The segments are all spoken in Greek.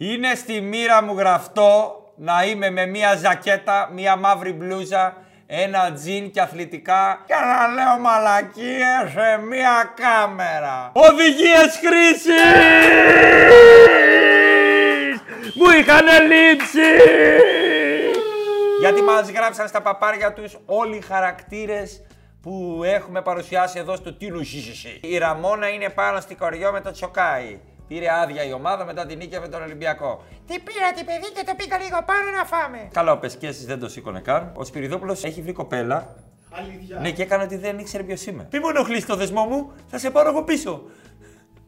Είναι στη μοίρα μου γραφτό να είμαι με μία ζακέτα, μία μαύρη μπλούζα, ένα τζιν και αθλητικά και να λέω μαλακίες σε μία κάμερα. Οδηγίες χρήσης! Μου είχαν λείψει! Γιατί μας γράψαν στα παπάρια τους όλοι οι χαρακτήρες που έχουμε παρουσιάσει εδώ στο Τίνου Η Ραμόνα είναι πάνω στη κοριό με το τσοκάι. Πήρε άδεια η ομάδα μετά την νίκη με τον Ολυμπιακό. Τι πήρα την παιδί και το πήγα λίγο πάνω να φάμε. Καλά, ο Πεσκέση δεν το σήκωνε καν. Ο Σπυριδόπουλος έχει βρει κοπέλα. Αλήθεια. Ναι, και έκανε ότι δεν ήξερε ποιος είμαι. Μη μου ενοχλείς το δεσμό μου, θα σε πάρω εγώ πίσω.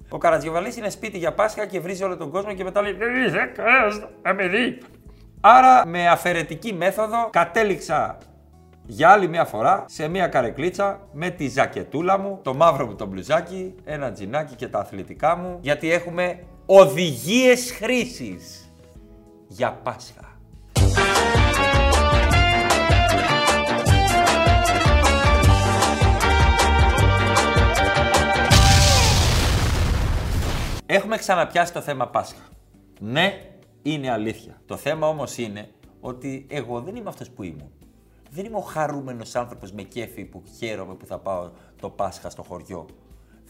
Ο Καρατζιοβαλής είναι σπίτι για Πάσχα και βρίζει όλο τον κόσμο και μετά λέει Δεν είσαι να με δει. Άρα με αφαιρετική μέθοδο κατέληξα για άλλη μια φορά σε μια καρεκλίτσα με τη ζακετούλα μου, το μαύρο μου το μπλουζάκι, ένα τζινάκι και τα αθλητικά μου, γιατί έχουμε οδηγίες χρήσης για Πάσχα. Έχουμε ξαναπιάσει το θέμα Πάσχα. Ναι, είναι αλήθεια. Το θέμα όμως είναι ότι εγώ δεν είμαι αυτός που ήμουν. Δεν είμαι ο χαρούμενος άνθρωπος με κέφι που χαίρομαι που θα πάω το Πάσχα στο χωριό.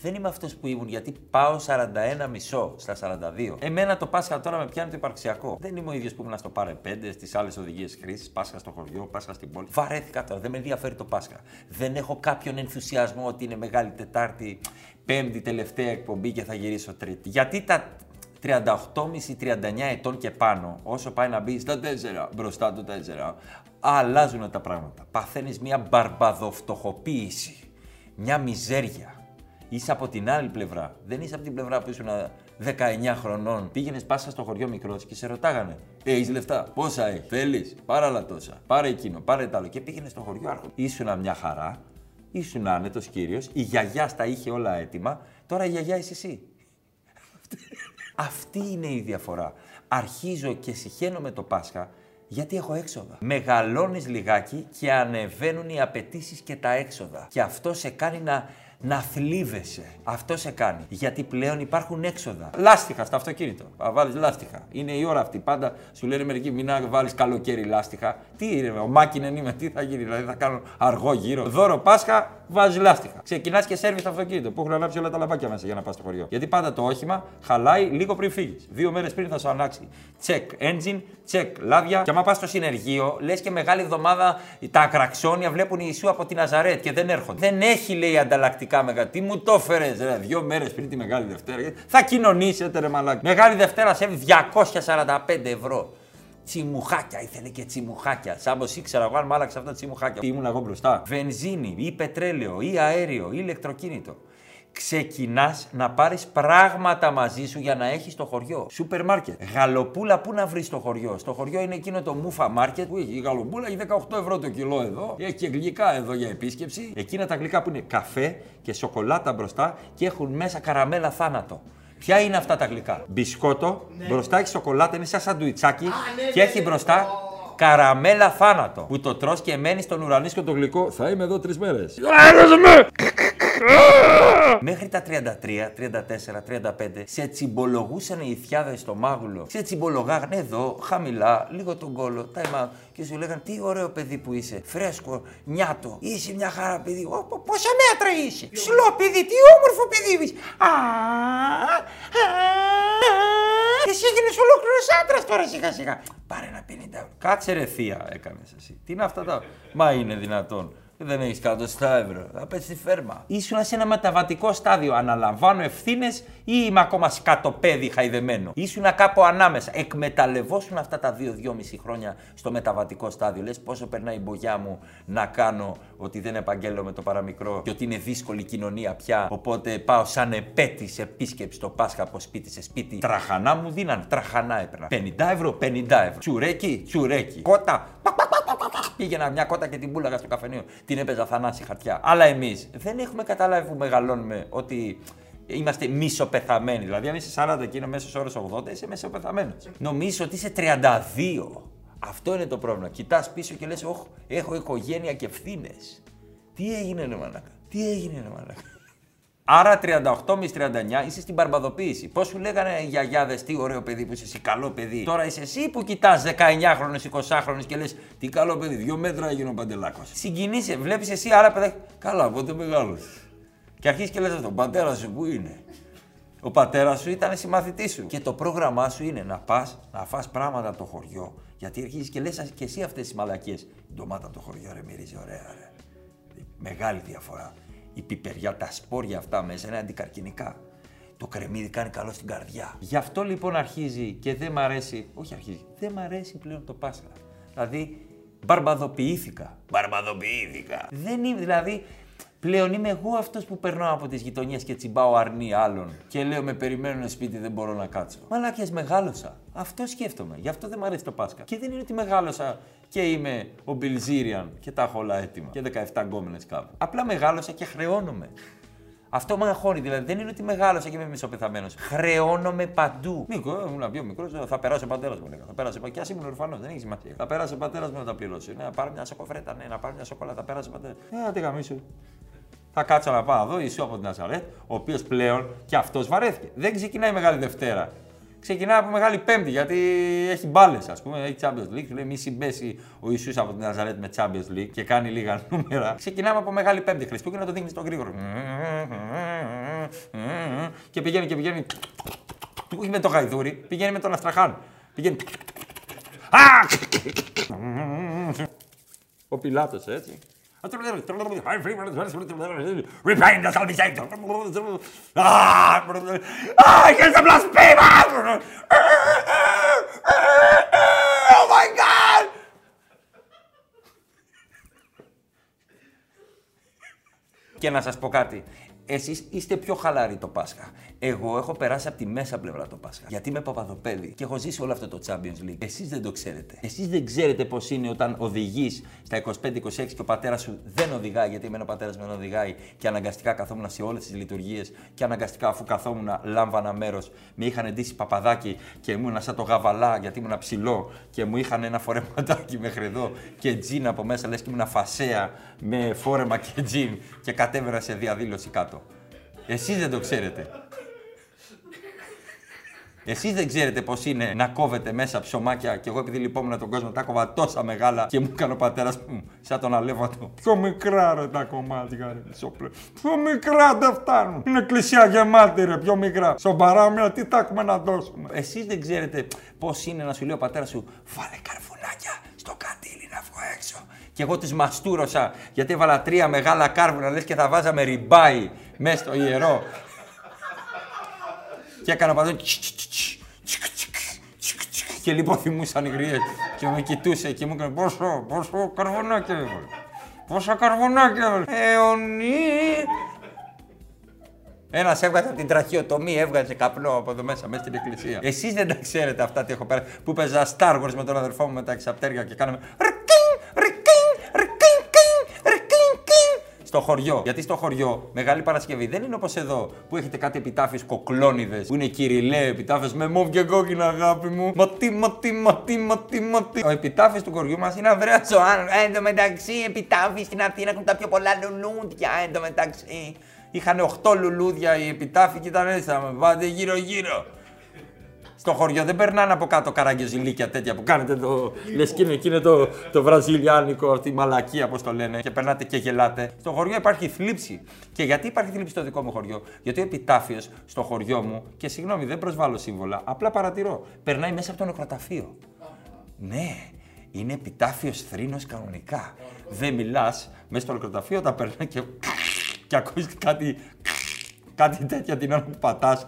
Δεν είμαι αυτός που ήμουν γιατί πάω 41 μισό στα 42. Εμένα το Πάσχα τώρα με πιάνει το υπαρξιακό. Δεν είμαι ο ίδιος που ήμουν στο Πάρε 5, στις άλλες οδηγίες χρήσης, Πάσχα στο χωριό, Πάσχα στην πόλη. Βαρέθηκα τώρα, δεν με ενδιαφέρει το Πάσχα. Δεν έχω κάποιον ενθουσιασμό ότι είναι Μεγάλη Τετάρτη, Πέμπτη τελευταία εκπομπή και θα γυρίσω Τρίτη. Γιατί τα 38,5-39 ετών και πάνω, όσο πάει να μπει στα 4, μπροστά του 4, αλλάζουν τα πράγματα. Παθαίνεις μια μπαρμπαδοφτωχοποίηση, μια μιζέρια. Είσαι από την άλλη πλευρά. Δεν είσαι από την πλευρά που ήσουν 19 χρονών. Πήγαινες πάσας στο χωριό μικρό και σε ρωτάγανε. Έχεις λεφτά. Πόσα έχεις; Θέλεις; Πάρα άλλα τόσα. Πάρε εκείνο. Πάρε τ' άλλο. Και πήγαινες στο χωριό άρχον. Ήσουν μια χαρά. Ήσουν άνετος κύριος. Η γιαγιά στα είχε όλα έτοιμα. Τώρα η γιαγιά είσαι εσύ. Αυτή είναι η διαφορά. Αρχίζω και συχαίνω το Πάσχα γιατί έχω έξοδα. Μεγαλώνεις λιγάκι και ανεβαίνουν οι απαιτήσεις και τα έξοδα. Και αυτό σε κάνει να να θλίβεσαι. Αυτό σε κάνει. Γιατί πλέον υπάρχουν έξοδα. Λάστιχα στο αυτοκίνητο. Θα βάλεις λάστιχα. Είναι η ώρα αυτή. Πάντα σου λένε μερικοί μην βάλεις καλοκαίρι λάστιχα. Τι είναι, ο Μάκινεν είμαι, τι θα γίνει, δηλαδή θα κάνω αργό γύρο. Δώρο Πάσχα, βάζεις λάστιχα. Ξεκινάς και σερβι στο αυτοκίνητο που έχουν ανάψει όλα τα λαμπάκια μέσα για να πας στο χωριό. Γιατί πάντα το όχημα χαλάει λίγο πριν φύγεις. Δύο μέρες πριν θα σου ανάξει. Check engine, check λάδια. Και άμα πας στο συνεργείο, λες και μεγάλη εβδομάδα τα ακραξόνια βλέπουν Ιησού από την Αζαρέτ και δεν έρχονται. Δεν έχει λέει ανταλλακτικά μεγα. Τι μου το έφερες, ρε, δύο μέρες πριν τη Μεγάλη Δευτέρα. Θα κοινωνήσετε, ρε μαλάκι. Μεγάλη Δευτέρα σε 245 ευρώ. Τσιμουχάκια, ήθελε και τσιμουχάκια. Σαν πως ήξερα εγώ αν μ' άλλαξε αυτά τα τσιμουχάκια. Ήμουν εγώ μπροστά. Βενζίνη ή πετρέλαιο ή αέριο ή ηλεκτροκίνητο ξεκινάς να πάρεις πράγματα μαζί σου για να έχεις στο χωριό. Σούπερ μάρκετ. Γαλοπούλα πού να βρεις στο χωριό; Στο χωριό είναι εκείνο το μούφα μάρκετ που έχει η γαλοπούλα, έχει 18 ευρώ το κιλό εδώ. Έχει και γλυκά εδώ για επίσκεψη. Εκείνα τα γλυκά που είναι καφέ και σοκολάτα μπροστά και έχουν μέσα καραμέλα θάνατο. Ποια είναι αυτά τα γλυκά; Μπισκότο, ναι. μπροστά έχει σοκολάτα, είναι σαν σαντουιτσάκι ναι, και ναι, έχει ναι. μπροστά καραμέλα θάνατο. Που το τρως και μένει στον ουρανίσκο το γλυκό. Θα είμαι εδώ τρεις μέρες. Μέχρι τα 33, 34, 35 σε τσιμπολογούσαν οι θιάδες στο μάγουλο. Σε τσιμπολογάγανε εδώ, χαμηλά, λίγο τον κόλο, τα και σου λέγανε τι ωραίο παιδί που είσαι. Φρέσκο, νιάτο. Είσαι μια χαρά παιδί. Πόσα μέτρα είσαι. Σλό παιδί, τι όμορφο παιδί είσαι. Α, εσύ έγινε ολόκληρος άντρας τώρα σιγά σιγά. Πάρε ένα 50 Κάτσε ρε θεία, έκανες εσύ. Τι είναι αυτά τα. Μα είναι δυνατόν δεν έχεις 100 ευρώ. Θα πέσει στη φέρμα. Ήσουν σε ένα μεταβατικό στάδιο. Αναλαμβάνω ευθύνες ή είμαι ακόμα σκατοπέδι χαϊδεμένο; Ήσουν κάπου ανάμεσα. Εκμεταλλευόσουν αυτά τα 2-2,5 χρόνια στο μεταβατικό στάδιο. Λες πόσο περνάει η μπογιά μου να κάνω ότι δεν επαγγέλω με το παραμικρό και ότι είναι δύσκολη κοινωνία πια. Οπότε πάω σαν επέτης επίσκεψη στο Πάσχα από σπίτι σε σπίτι. Τραχανά μου δίναν. Τραχανά έπαιρνα. 50 ευρώ, 50 ευρώ. Τσουρέκι, τσουρέκι. Κότα. Πήγαινα μια κότα και την πούλαγα στο καφενείο. Την έπαιζα θανάση χαρτιά. Αλλά εμείς δεν έχουμε καταλάβει που μεγαλώνουμε ότι είμαστε μισοπεθαμένοι. Δηλαδή, αν είσαι 40 και είναι μέσος όρο 80, είσαι μεσοπεθαμένος. Νομίζω ότι είσαι 32. Αυτό είναι το πρόβλημα. Κοιτάς πίσω και λες: Όχι, έχω οικογένεια και ευθύνε. Τι έγινε, ρε Μαλάκα; Τι έγινε, ρε Μαλάκα; Άρα 38 με 39 είσαι στην μπαρμπαδοποίηση. Πώς σου λέγανε οι γιαγιάδες, τι ωραίο παιδί που είσαι εσύ, καλό παιδί. Τώρα είσαι εσύ που κοιτάς 19χρονου, 20χρονου και λες, τι καλό παιδί, δύο μέτρα έγινε ο Παντελάκος. Συγκινείσαι, βλέπεις εσύ άλλα παιδάκια. Καλά, πότε μεγάλο. Και αρχίζεις και λες αυτό, πατέρας σου που είναι; Ο πατέρας σου ήταν συμμαθητής σου. Και το πρόγραμμά σου είναι να πας να φας πράγματα από το χωριό. Γιατί αρχίζεις και λες και εσύ αυτές τις μαλακίες. Η ντομάτα από το χωριό ρε μυρίζει ωραία, ρε. Μεγάλη διαφορά. Η πιπεριά, τα σπόρια αυτά μέσα είναι αντικαρκυνικά. Το κρεμμύδι κάνει καλό στην καρδιά. Γι' αυτό λοιπόν αρχίζει και δεν μ' αρέσει. Όχι αρχίζει. Δεν μ' αρέσει πλέον το Πάσχα. Δηλαδή, μπαρμπαδοποιήθηκα. Μπαρμπαδοποιήθηκα. Δεν είμαι, δηλαδή, Πλέον είμαι εγώ αυτός που περνάω από τις γειτονιές και τσιμπάω αρνί άλλων και λέω με περιμένουν σπίτι, δεν μπορώ να κάτσω. Μαλάκια, μεγάλωσα. Αυτό σκέφτομαι. Γι' αυτό δεν μου αρέσει το Πάσχα. Και δεν είναι ότι μεγάλωσα και είμαι ο Μπιλζίριαν και τα έχω όλα έτοιμα. Και 17 γκόμενες κάπου. Απλά μεγάλωσα και χρεώνομαι. Αυτό με αγχώνει, δηλαδή δεν είναι ότι μεγάλωσα και είμαι μισοπεθαμένος. Χρεώνομαι παντού. Μικρό, ήμουν πιο μικρός, θα περάσει ο πατέρας μου. Λέγα. Θα περάσει, και ας ήμουν ορφανός, δεν έχει σημασία. Θα περάσει ο πατέρας μου να τα πληρώσει. Ναι, να πάρει μια σοκοφρέτα, ναι, να πάρει μια σοκολάτα, θα περάσει ο πατέρας. Ε, τι γαμίσου. Θα κάτσω να πάω εδώ, Ιησού από την Ναζαρέτ, ο οποίος πλέον και αυτός βαρέθηκε. Δεν ξεκινάει Μεγάλη Δευτέρα. Ξεκινάει από Μεγάλη Πέμπτη, γιατί έχει μπάλες, ας πούμε, έχει Champions League. Λέει, μη συμπέσει ο Ιησούς από την Ναζαρέτ με Champions League και κάνει λίγα νούμερα. Ξεκινάμε από Μεγάλη Πέμπτη. Χριστού και να το δείχνεις στο γρήγορο. Και πηγαίνει και πηγαίνει. Όχι με το γαϊδούρι, πηγαίνει με τον Αστραχάν. Πηγαίνει. Ο Πιλάτος έτσι. Repent the salvation. Ah, ah, here's the blasphemer! Oh my God! Και να σας πω κάτι. Εσείς είστε πιο χαλαροί το Πάσχα. Εγώ έχω περάσει από τη μέσα πλευρά το Πάσχα. Γιατί είμαι παπαδοπέδι και έχω ζήσει όλο αυτό το Champions League. Εσείς δεν το ξέρετε. Εσείς δεν ξέρετε πώς είναι όταν οδηγείς στα 25-26 και ο πατέρας σου δεν οδηγάει, γιατί εμένα ο πατέρας μου δεν οδηγάει και αναγκαστικά καθόμουν σε όλες τις λειτουργίες και αναγκαστικά αφού καθόμουν λάμβανα μέρος. Με είχαν εντύσει παπαδάκι και ήμουν σαν το γαβαλά γιατί ήμουν ψηλό και μου είχαν ένα φορεματάκι μέχρι εδώ και τζιν από μέσα λες και ήμουν φασέα με φόρεμα και τζιν και κατέβαινα σε διαδήλωση κάτω. Εσείς δεν το ξέρετε. Εσείς δεν ξέρετε πώς είναι να κόβετε μέσα ψωμάκια και εγώ επειδή λυπόμουν τον κόσμο τα κόβα τόσα μεγάλα και μου έκανε ο πατέρας μου σαν τον αλεύατο. Πιο μικρά ρε τα κομμάτια ρε μισοπλέ. Πιο μικρά δεν φτάνουν. Είναι εκκλησία γεμάτη ρε πιο μικρά. Στον παράμενα τι τα έχουμε να δώσουμε; Εσείς δεν ξέρετε πώς είναι να σου λέει ο πατέρας σου βάλε καρφουνάκια στο κατήλι να βγω έξω. Και εγώ τις μαστούρωσα γιατί έβαλα τρία μεγάλα κάρβουνα λες και θα βάζαμε ριμπάι μέσα στο ιερό. και έκανα παντού και λοιπόν θυμούσαν οι γριές και με κοιτούσε και μου έκανε πόσο, πόσο καρβονάκι έβαλε. Πόσα καρβονάκι έβαλε. Αιωνί. Ένας έβγαζε από την τραχιοτομή, έβγαζε καπνό από εδώ μέσα, μέσα στην εκκλησία. Εσείς δεν τα ξέρετε αυτά τι έχω πέρα. Που παίζα Star Wars με τον αδερφό μου με τα εξαπτέρια και κάναμε. Στο χωριό. Γιατί στο χωριό, Μεγάλη Παρασκευή δεν είναι όπως εδώ που έχετε κάτι επιτάφιε κοκλώνιδες που είναι κυριλαίε επιτάφες με μοβ και κόκκινα αγάπη μου. Μα τι, μα τι, μα τι, μα τι, μα τι. Ο επιτάφε του χωριού μας είναι Ανδρέας Ζωάν. Εν τω μεταξύ, επιτάφοι στην Αθήνα έχουν τα πιο πολλά λουλούδια. Εν τω μεταξύ. Είχαν 8 λουλούδια οι επιτάφοι και ήταν έτσι. Θα με πάτε γύρω-γύρω στο χωριό δεν περνάνε από κάτω καραγκιοζηλίκια τέτοια που κάνετε το. Λες και είναι, είναι το, το βραζιλιάνικο, τη μαλακία, όπω το λένε, και περνάτε και γελάτε. Στο χωριό υπάρχει θλίψη. Και γιατί υπάρχει θλίψη στο δικό μου χωριό, Γιατί ο επιτάφιος στο χωριό μου, και συγγνώμη, δεν προσβάλλω σύμβολα, απλά παρατηρώ, περνάει μέσα από το νεκροταφείο. Ναι, είναι επιτάφιος θρήνος κανονικά. Δεν μιλάς μέσα στο νεκροταφείο, τα περνάει και. και ακούεις κάτι. κάτι τέτοια την ώρα που πατάς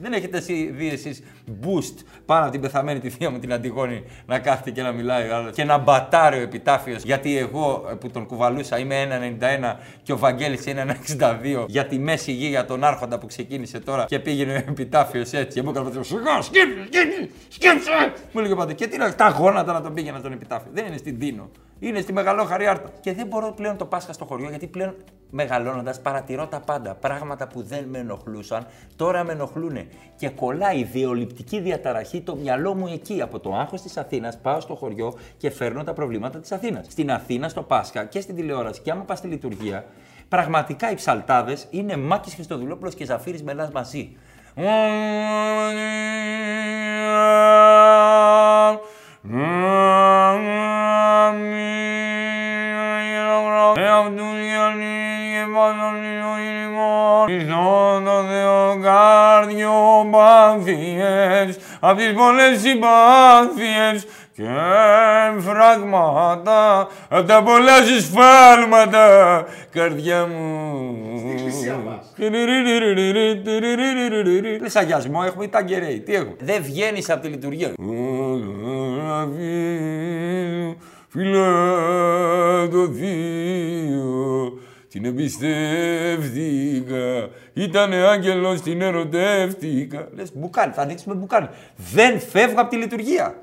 δεν έχετε εσύ δει εσείς boost πάνω από την πεθαμένη τη θεία μου την Αντιγόνη να κάθεται και να μιλάει άλλος και να μπατάρει ο επιτάφιος γιατί εγώ ε, που τον κουβαλούσα είμαι 1,91 και ο Βαγγέλης είναι 1,62 για τη μέση γη για τον Άρχοντα που ξεκίνησε τώρα και πήγαινε ο επιτάφιος έτσι. Και μου έκανε σιγά, σκύψε, σκύψε, Μου έλεγε πάντα και τι να τα γόνατα να τον πήγαινα τον επιτάφιο. Δεν είναι στην Τίνο. Είναι στη Μεγαλόχαρη Άρτα. Και δεν μπορώ πλέον το Πάσχα στο χωριό γιατί πλέον μεγαλώνοντας παρατηρώ τα πάντα. Πράγματα που δεν με ενοχλούσαν τώρα με ενοχλούν. Και κολλάει η ιδεολειπτική διαταραχή το μυαλό μου εκεί. Από το άγχος της Αθήνας πάω στο χωριό και φέρνω τα προβλήματα της Αθήνας. Στην Αθήνα, στο Πάσχα και στην τηλεόραση και άμα πας στη λειτουργία, Πραγματικά οι ψαλτάδες είναι Μάκης Χριστοδουλόπουλος και Ζαφύρης Μελάς μαζί. Απ' τις πολλές συμπάθειες και φράγματα απ' τα πολλά συσφάλματα καρδιά μου. Τι σαγιασμό έχουμε ή ταγκερέι, τι έχουμε; Δεν βγαίνεις από τη λειτουργία. Φίλε το θείο την εμπιστεύτηκα. Ήτανε άγγελος, την ερωτεύτηκα. Λες μπουκάλι, θα ανοίξουμε μπουκάλι. Δεν φεύγω από τη λειτουργία.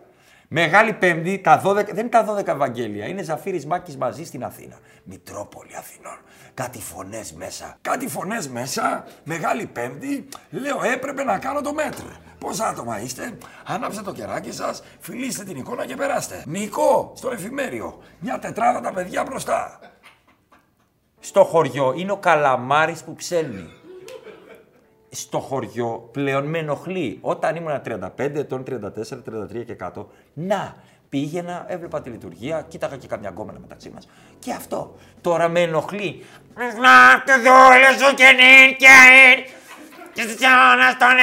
Μεγάλη Πέμπτη, τα 12, δεν είναι τα 12 Ευαγγέλια. Είναι Ζαφύρης Μάκης μαζί στην Αθήνα. Μητρόπολη Αθηνών. Κάτι φωνές μέσα. Κάτι φωνές μέσα. Μεγάλη Πέμπτη. Λέω έπρεπε να κάνω το μέτρο. Πόσα άτομα είστε, ανάψτε το κεράκι σας, φιλήστε την εικόνα και περάστε. Νικό, στο εφημέριο. Μια τετράδα τα παιδιά μπροστά. Στο χωριό είναι ο καλαμάρης που ψέλνει. Στο χωριό πλέον με ενοχλεί. Όταν ήμουν 35 ετών, 34, 33 και κάτω, να, πήγαινα, έβλεπα τη λειτουργία, κοίταγα και καμιά γκόμενα μεταξύ μας. Και αυτό. Τώρα με ενοχλεί. Να και δόλε σου και νυν και νυν και στις αιώνας των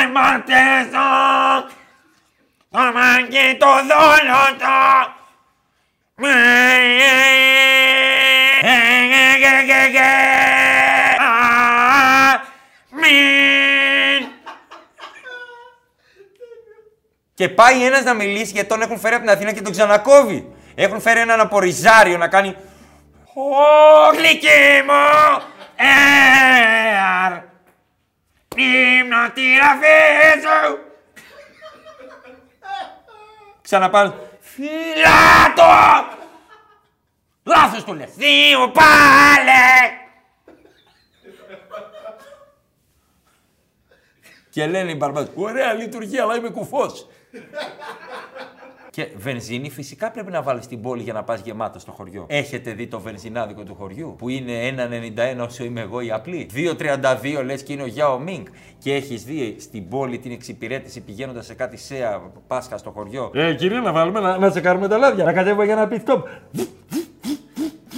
το πνεύμα της το μάγκη το δόλο το Και πάει ένα να μιλήσει γιατί τον έχουν φέρει από την Αθήνα και τον ξανακόβει. Έχουν φέρει έναν από Ριζάριο να κάνει. Ω γλυκί μου! Εαρ! Ύμνο τη ραφή σου! Ξαναπάνω. Φιλάτο! Λάθος το λες. Δύο πάλε! Και λένε οι μπαρμπάδες, ωραία λειτουργία, αλλά είμαι κουφός. Και βενζίνη φυσικά πρέπει να βάλεις στην πόλη για να πας γεμάτος στο χωριό. Έχετε δει το βενζινάδικο του χωριού που είναι 1,91 όσο είμαι εγώ η απλή; 2,32 λες και είναι ο Γιάο Μίνγκ. Και έχεις δει στην πόλη την εξυπηρέτηση πηγαίνοντας σε κάτι σέα Πάσχα στο χωριό; Ε, κυρία, να βάλουμε να, να τσεκάρουμε τα λάδια. Να κατέβω για ένα pitstop.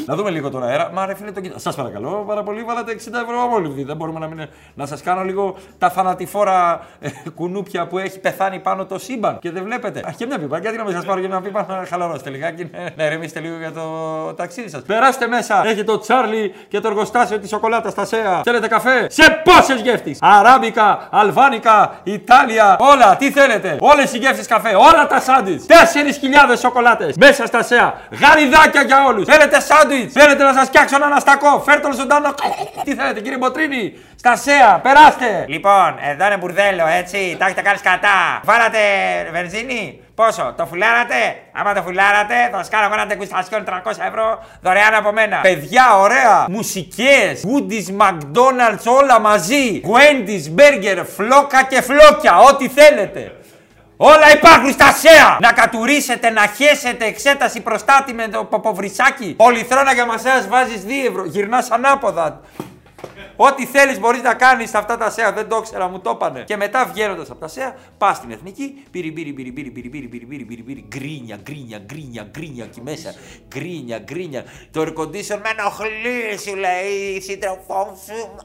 Να δούμε λίγο τον αέρα. Μα ρε φίλε, τον κοιτά. Σας παρακαλώ πάρα πολύ, βάλατε 60 ευρώ αμόλυβδη. Δεν μπορούμε να μην. Να σας κάνω λίγο τα θανατηφόρα ε, κουνούπια που έχει πεθάνει πάνω το σύμπαν. Και δεν βλέπετε. Α, και μια πίπα. Γιατί να μην σας πάρω για μια πίπα να χαλαρώσετε λιγάκι. Ναι, να ερεμήσετε λίγο για το ταξίδι σας. Περάστε μέσα. Έχει το τσάρλι και το εργοστάσιο της σοκολάτας στα ΣΕΑ. Θέλετε καφέ; Σε πόσες γεύσει. Αράμπικα, αλβάνικα, Ιτάλια. Όλα. Τι θέλετε; Όλες οι γεύσεις καφέ. Όλα τα σάντιτ. 4.000 σοκολάτες. Μέσα στα ΣΕΑ. Γαριδάκια για όλους. Θέλετε σάντιτ. Θέλετε να σας φτιάξω ένα αναστακό. Φέρτε τον ζωντανό. Τι θέλετε, κύριε Μποτρίνη; Στα ΣΕΑ, περάστε. Λοιπόν, εδώ είναι μπουρδέλο, έτσι. Τα έχετε κάνει κατά. Βάλατε βενζίνη. Πόσο, το φουλάρατε; Άμα το φουλάρατε, θα σας κάνω ένα τεγκουστασιόν 300 ευρώ δωρεάν από μένα. Παιδιά, ωραία. Μουσικές, Woodies, McDonald's, όλα μαζί. Wendy's, Burger, φλόκα και φλόκια. Ό,τι θέλετε. Όλα υπάρχουν στα ΣΕΑ! Να κατουρίσετε, να χέσετε εξέταση προστάτη με το ποποβρισάκι. Πολυθρόνα για μασέα βάζει 2 ευρώ. Γυρνά ανάποδα. Ό,τι θέλει μπορεί να κάνει σε αυτά τα ΣΕΑ. Δεν το ήξερα, μου το έπανε. Και μετά βγαίνοντα από τα ΣΕΑ, πα στην εθνική. Πυρι, γκρίνια, γκρίνια, γκρίνια, γκρίνια εκεί μέσα. Γκρίνια, γκρίνια. Το air condition με ενοχλεί, σου λέει, σύντροφό σου.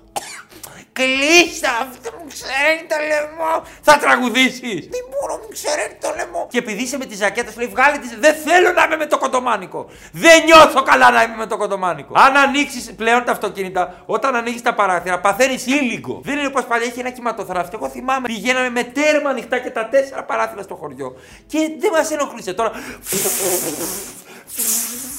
Κλείστα, αυτό μου ξέρει το λαιμό. Θα τραγουδήσεις. Δεν μπορώ, μου ξέρει το λαιμό. Και επειδή είσαι με τη ζακέτα, σου λέει βγάλει τη. Δεν θέλω να είμαι με το κοντομάνικο. Δεν νιώθω καλά να είμαι με το κοντομάνικο. Αν ανοίξεις πλέον τα αυτοκίνητα, όταν ανοίγεις τα παράθυρα, παθαίνεις ήλιγκο. Δεν είναι όπως παλιά έχει ένα κυματοθράφι. Εγώ θυμάμαι, πηγαίναμε με τέρμα ανοιχτά και τα τέσσερα παράθυρα στο χωριό. Και δεν μας ενοχλήσε τώρα.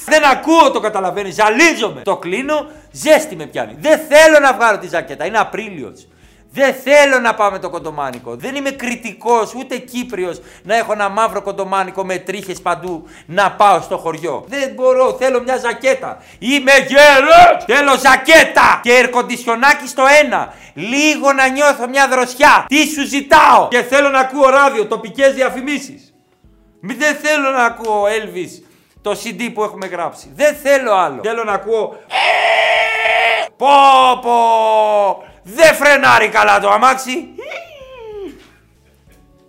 Δεν ακούω, το καταλαβαίνεις. Ζαλίζομαι. Το κλείνω, ζέστη με πιάνει. Δεν θέλω να βγάλω τη ζακέτα. Είναι Απρίλιος. Δεν θέλω να πάμε το κοντομάνικο. Δεν είμαι κριτικός ούτε Κύπριος να έχω ένα μαύρο κοντομάνικο με τρίχες παντού να πάω στο χωριό. Δεν μπορώ, θέλω μια ζακέτα. Είμαι γέρος! Θέλω ζακέτα! Και ερκοντισιονάκι στο ένα. Λίγο να νιώθω μια δροσιά. Τι σου ζητάω! Και θέλω να ακούω ράδιο, τοπικές διαφημίσεις. Μη δεν θέλω να ακούω Elvis το CD που έχουμε γράψει. Δεν θέλω άλλο. Θέλω να ακούω. Πω πω! Δεν φρενάρει καλά το αμάξι.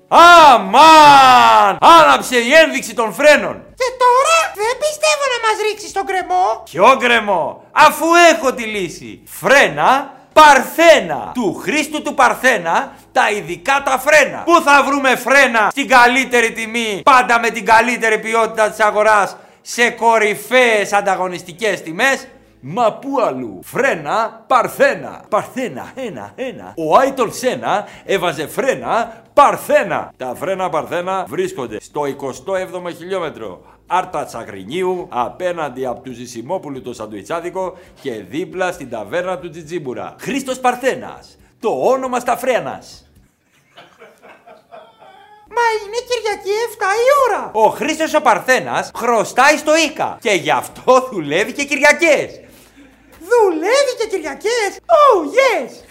Αμάν! Άναψε η ένδειξη των φρένων. Και τώρα δεν πιστεύω να μας ρίξεις τον κρεμό. Ποιο γκρεμό, αφού έχω τη λύση. Φρένα Παρθένα. Του Χρήστου του Παρθένα τα ειδικά τα φρένα. Πού θα βρούμε φρένα στην καλύτερη τιμή, πάντα με την καλύτερη ποιότητα της αγοράς, σε κορυφαίες ανταγωνιστικές τιμές; Μα πού αλλού; Φρένα, παρθένα. Παρθένα, ένα, ένα. Ο Άιτολ Σένα έβαζε φρένα, παρθένα. Τα φρένα παρθένα βρίσκονται στο 27ο χιλιόμετρο. Άρτα Τσακρινίου, απέναντι από του Ζησιμόπουλου το σαντουιτσάδικο και δίπλα στην ταβέρνα του Τζιτζίμπουρα. Χρήστος Παρθένας, το όνομα στα φρένας. Μα είναι Κυριακή 7 η ώρα. Ο Χρήστος ο Παρθένας χρωστάει στο Ίκα και γι' αυτό δουλεύει και Κυριακές. Δουλεύει και Κυριακές. Oh yes.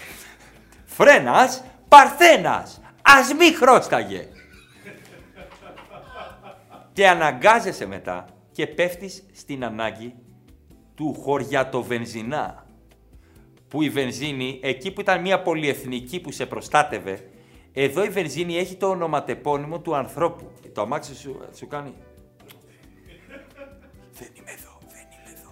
Φρένας, Παρθένας. Ας μη χρώσταγε. και αναγκάζεσαι μετά και πέφτεις στην ανάγκη του χωριατοβενζινά. Που η βενζίνη, εκεί που ήταν μια πολυεθνική που σε προστάτευε, εδώ η βενζίνη έχει το ονοματεπώνυμο του ανθρώπου. Το αμάξι σου, σου κάνει... Δεν είμαι εδώ, δεν είμαι εδώ.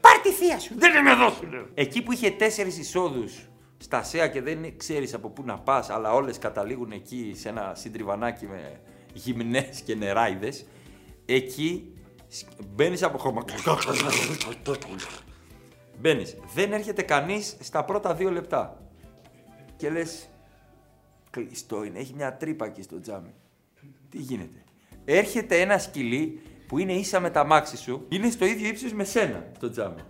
Πάρ' τη θεία σου. Δεν είμαι εδώ, σου λέω. Εκεί που είχε τέσσερις εισόδους στα ΣΕΑ και δεν ξέρεις από πού να πας, αλλά όλες καταλήγουν εκεί σε ένα συντριβανάκι με γυμνές και νεράιδες. Εκεί μπαίνεις από χώμα. Μπαίνεις. Δεν έρχεται κανείς στα πρώτα δύο λεπτά. Και λες. Κλειστό είναι, έχει μια τρύπα εκεί στο τζάμι. Τι γίνεται; Έρχεται ένα σκυλί που είναι ίσα με τα μάξι σου, είναι στο ίδιο ύψος με σένα στο τζάμι.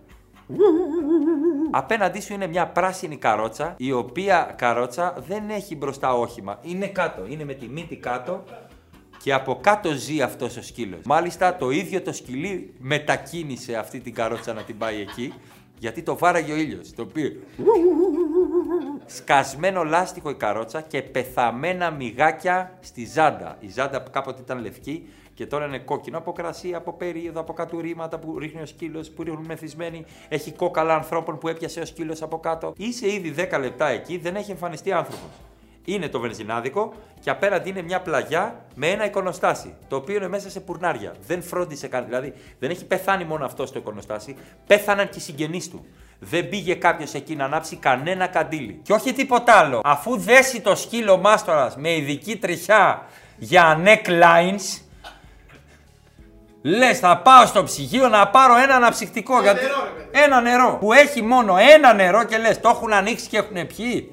Απέναντί σου είναι μια πράσινη καρότσα, η οποία καρότσα δεν έχει μπροστά όχημα. Είναι κάτω, είναι με τη μύτη κάτω και από κάτω ζει αυτός ο σκύλος. Μάλιστα το ίδιο το σκυλί μετακίνησε αυτή την καρότσα να την πάει εκεί, γιατί το βάραγε ο ήλιος. Το πήρε. Σκασμένο λάστιχο η καρότσα και πεθαμένα μυγάκια στη ζάντα. Η ζάντα που κάποτε ήταν λευκή και τώρα είναι κόκκινο από κρασί, από περίοδο, από κατουρήματα που ρίχνει ο σκύλος, που ρίχνουν μεθυσμένοι. Έχει κόκαλα ανθρώπων που έπιασε ο σκύλος από κάτω. Είσαι ήδη 10 λεπτά εκεί, δεν έχει εμφανιστεί άνθρωπος. Είναι το βενζινάδικο και απέναντι είναι μια πλαγιά με ένα εικονοστάσι. Το οποίο είναι μέσα σε πουρνάρια. Δεν φρόντισε καν. Δηλαδή δεν έχει πεθάνει μόνο αυτός στο εικονοστάσι, πέθαναν και οι συγγενείς του. Δεν πήγε κάποιος εκεί να ανάψει κανένα καντήλι. Και όχι τίποτα άλλο. Αφού δέσει το σκύλο μάστορας με ειδική τριχιά για necklines, Λες, θα πάω στο ψυγείο να πάρω ένα αναψυκτικό. Ένα γιατί... νερό, ρε, Ένα νερό. Που έχει μόνο ένα νερό και λες, το έχουν ανοίξει και έχουν πιει.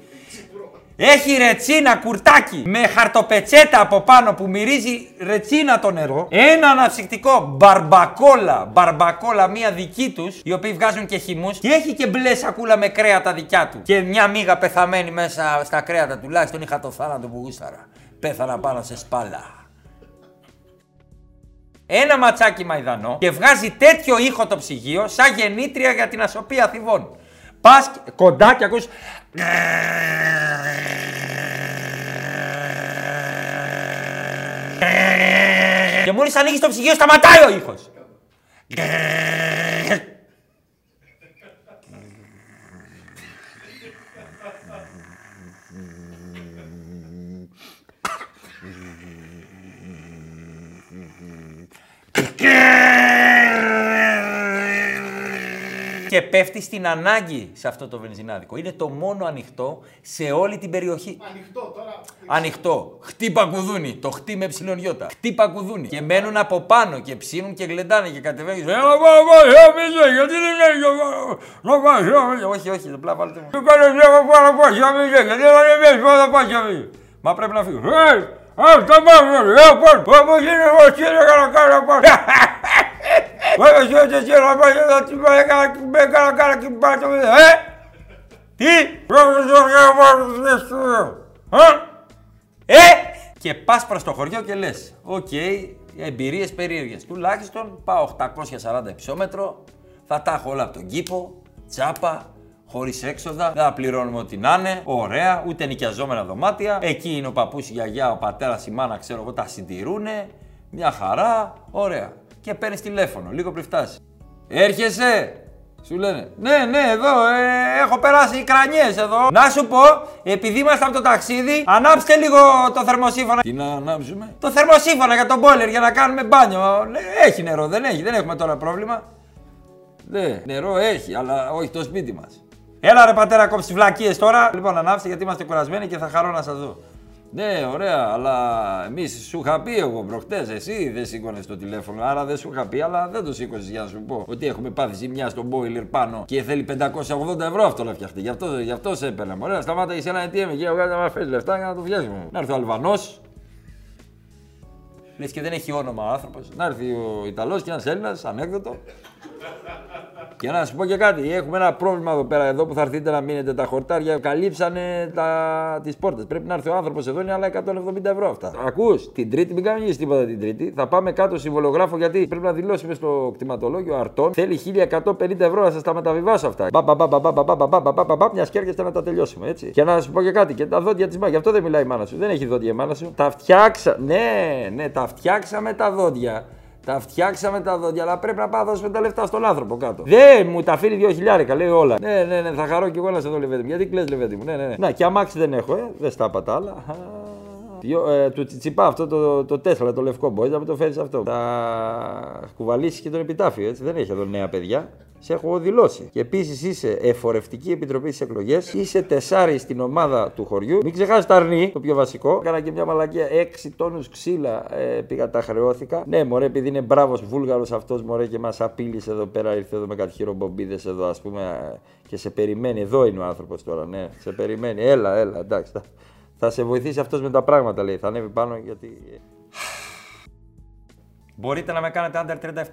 Έχει ρετσίνα κουρτάκι με χαρτοπετσέτα από πάνω που μυρίζει ρετσίνα το νερό. Ένα αναψυκτικό μπαρμπακόλα. Μπαρμπακόλα, μία δική τους, οι οποίοι βγάζουν και χυμούς. Και έχει και μπλε σακούλα με κρέατα δικιά του. Και μια μίγα πεθαμένη μέσα στα κρέατα τουλάχιστον είχα το θάνατο που γούσταρα. Πέθανα πάνω σε σπάλα ένα ματσάκι μαϊδανό και βγάζει τέτοιο ήχο το ψυγείο σαν γεννήτρια για την ασωπία θυβών. Πας κοντά και ακούς... Και μόλις ανοίγεις το ψυγείο σταματάει ο ήχος. Και πέφτει στην ανάγκη σε αυτό το βενζινάδικο. Είναι το μόνο ανοιχτό σε όλη την περιοχή. Ανοιχτό τώρα. Ανοιχτό. Χτύπα κουδούνι. Το χτί με ψιλονιώτα. Χτύπα κουδούνι. Και μένουν από πάνω και ψήνουν και γλεντάνε και κατεβαίνουν. Έλα, πάω, πάω, γιατί δεν λέει. Να πάω, όχι, όχι, απλά βάλτε μου. Του κάνω μια πάω, πάω, γιατί δεν λέει, πάω, πάω, Μα πρέπει να φύγω. Αυτό πάμε, λέω πώς, πώς είναι εγώ κύριε Καρακάρα πώς. Βέβαια σου έτσι εσύ να πάει εδώ τι πάει έκανα και με έκανα κάρα και πάει το ε; Τι! Ε! Και πας προς το χωριό και λες, οκ, εμπειρίες περίεργες. Τουλάχιστον πάω 840 υψόμετρο, θα τα έχω όλα από τον κήπο, τσάπα, χωρίς έξοδα, δεν θα πληρώνουμε ό,τι να είναι. Ωραία, ούτε νοικιαζόμενα δωμάτια. Εκεί είναι ο παππούς, η γιαγιά, ο πατέρας, η μάνα, ξέρω εγώ, τα συντηρούνε. Μια χαρά, ωραία. Και παίρνεις τηλέφωνο, λίγο πριν φτάσεις. Έρχεσαι, σου λένε. Ναι, ναι, εδώ ε, έχω περάσει οι κρανιές εδώ. Να σου πω, επειδή είμαστε από το ταξίδι, ανάψτε λίγο το θερμοσύφωνα. Τι να ανάψουμε; Το θερμοσύφωνα για τον μπόιλερ για να κάνουμε μπάνιο. Ε, έχει νερό, δεν έχει, δεν έχουμε τώρα πρόβλημα. Ναι, νερό έχει, αλλά όχι το σπίτι μας. Έλα ρε πατέρα, κόψεις βλακίες τώρα. Λοιπόν, ανάψτε γιατί είμαστε κουρασμένοι και θα χαρώ να σας δω. Ναι, ωραία, αλλά εμείς σου είχα πει εγώ προχτές. Εσύ δεν σήκωνες το τηλέφωνο, άρα δεν σου είχα πει, αλλά δεν το σήκωσες για να σου πω. Ότι έχουμε πάθει ζημιά στον boiler πάνω και θέλει 580 ευρώ αυτό να φτιαχτεί. Γι' αυτό, γι αυτό σε έπαιρνα. Ωραία, σταμάτα είσαι ένα ATM και εγώ να φέρει λεφτά για να το φτιάξουμε. Να έρθει ο Αλβανός. Λες και δεν έχει όνομα ο άνθρωπος. Να έρθει ο Ιταλός και ένας Έλληνας, ανέκδοτο. Και να σου πω και κάτι, έχουμε ένα πρόβλημα εδώ πέρα εδώ που θα έρθετε να μείνετε τα χορτάρια. Καλύψανε τα... τι πόρτε. Πρέπει να έρθει ο άνθρωπο εδώ, είναι άλλα 170 ευρώ αυτά. Ακού, την Τρίτη, μην κάνει τίποτα την Τρίτη. Θα πάμε κάτω συμβολογράφο γιατί πρέπει να δηλώσουμε στο κτηματολόγιο αρτών. Θέλει 1150 ευρώ να σα τα μεταβιβάσω αυτά. Μια και να τα τελειώσουμε έτσι. Και να σου πω και κάτι, και τα δόντια τη μάνα. Γι' αυτό δεν μιλάει η μάνα σου. Δεν έχει δόντια η μάνα σου. Τα φτιάξα. Ναι, ναι, τα φτιάξαμε τα δόντια. Τα φτιάξαμε τα δόντια, αλλά πρέπει να πάω να δώσουμε τα λεφτά στον άνθρωπο κάτω. Δεν μου τα αφήνει δύο χιλιάρικα, λέει όλα. Ναι, ναι, ναι, θα χαρώ κι εγώ να σε δω, λεβέντι μου. Γιατί κλε, λεβέντι μου. Ναι, ναι, ναι. Να, και αμάξι δεν έχω, ε. Δεν στα τα άλλα. Ε, του τσιτσιπά αυτό το, το Τέσλα, το λευκό. Μπορεί να μου το φέρεις αυτό. Θα κουβαλήσεις και τον επιτάφιο, έτσι. Δεν έχει εδώ νέα παιδιά σε έχω δηλώσει. Και επίσης είσαι εφορευτική επιτροπή στις εκλογές, είσαι τεσάρι στην ομάδα του χωριού. Μην ξεχάσεις τα αρνή, το πιο βασικό. Κάνα και μια μαλακία 6 τόνους ξύλα ε, πήγα τα χρεώθηκα. Ναι, μωρέ, επειδή είναι μπράβος βούλγαρος αυτός, μωρέ και μας απείλησε εδώ πέρα, ήρθε εδώ με κάτι χειρομπομπίδε εδώ, ας πούμε, και σε περιμένει. Εδώ είναι ο άνθρωπος τώρα, ναι, σε περιμένει. Έλα, έλα, εντάξει. Θα, θα σε βοηθήσει αυτός με τα πράγματα, λέει. Θα ανέβει πάνω γιατί. Μπορείτε να με κάνετε under 37,5.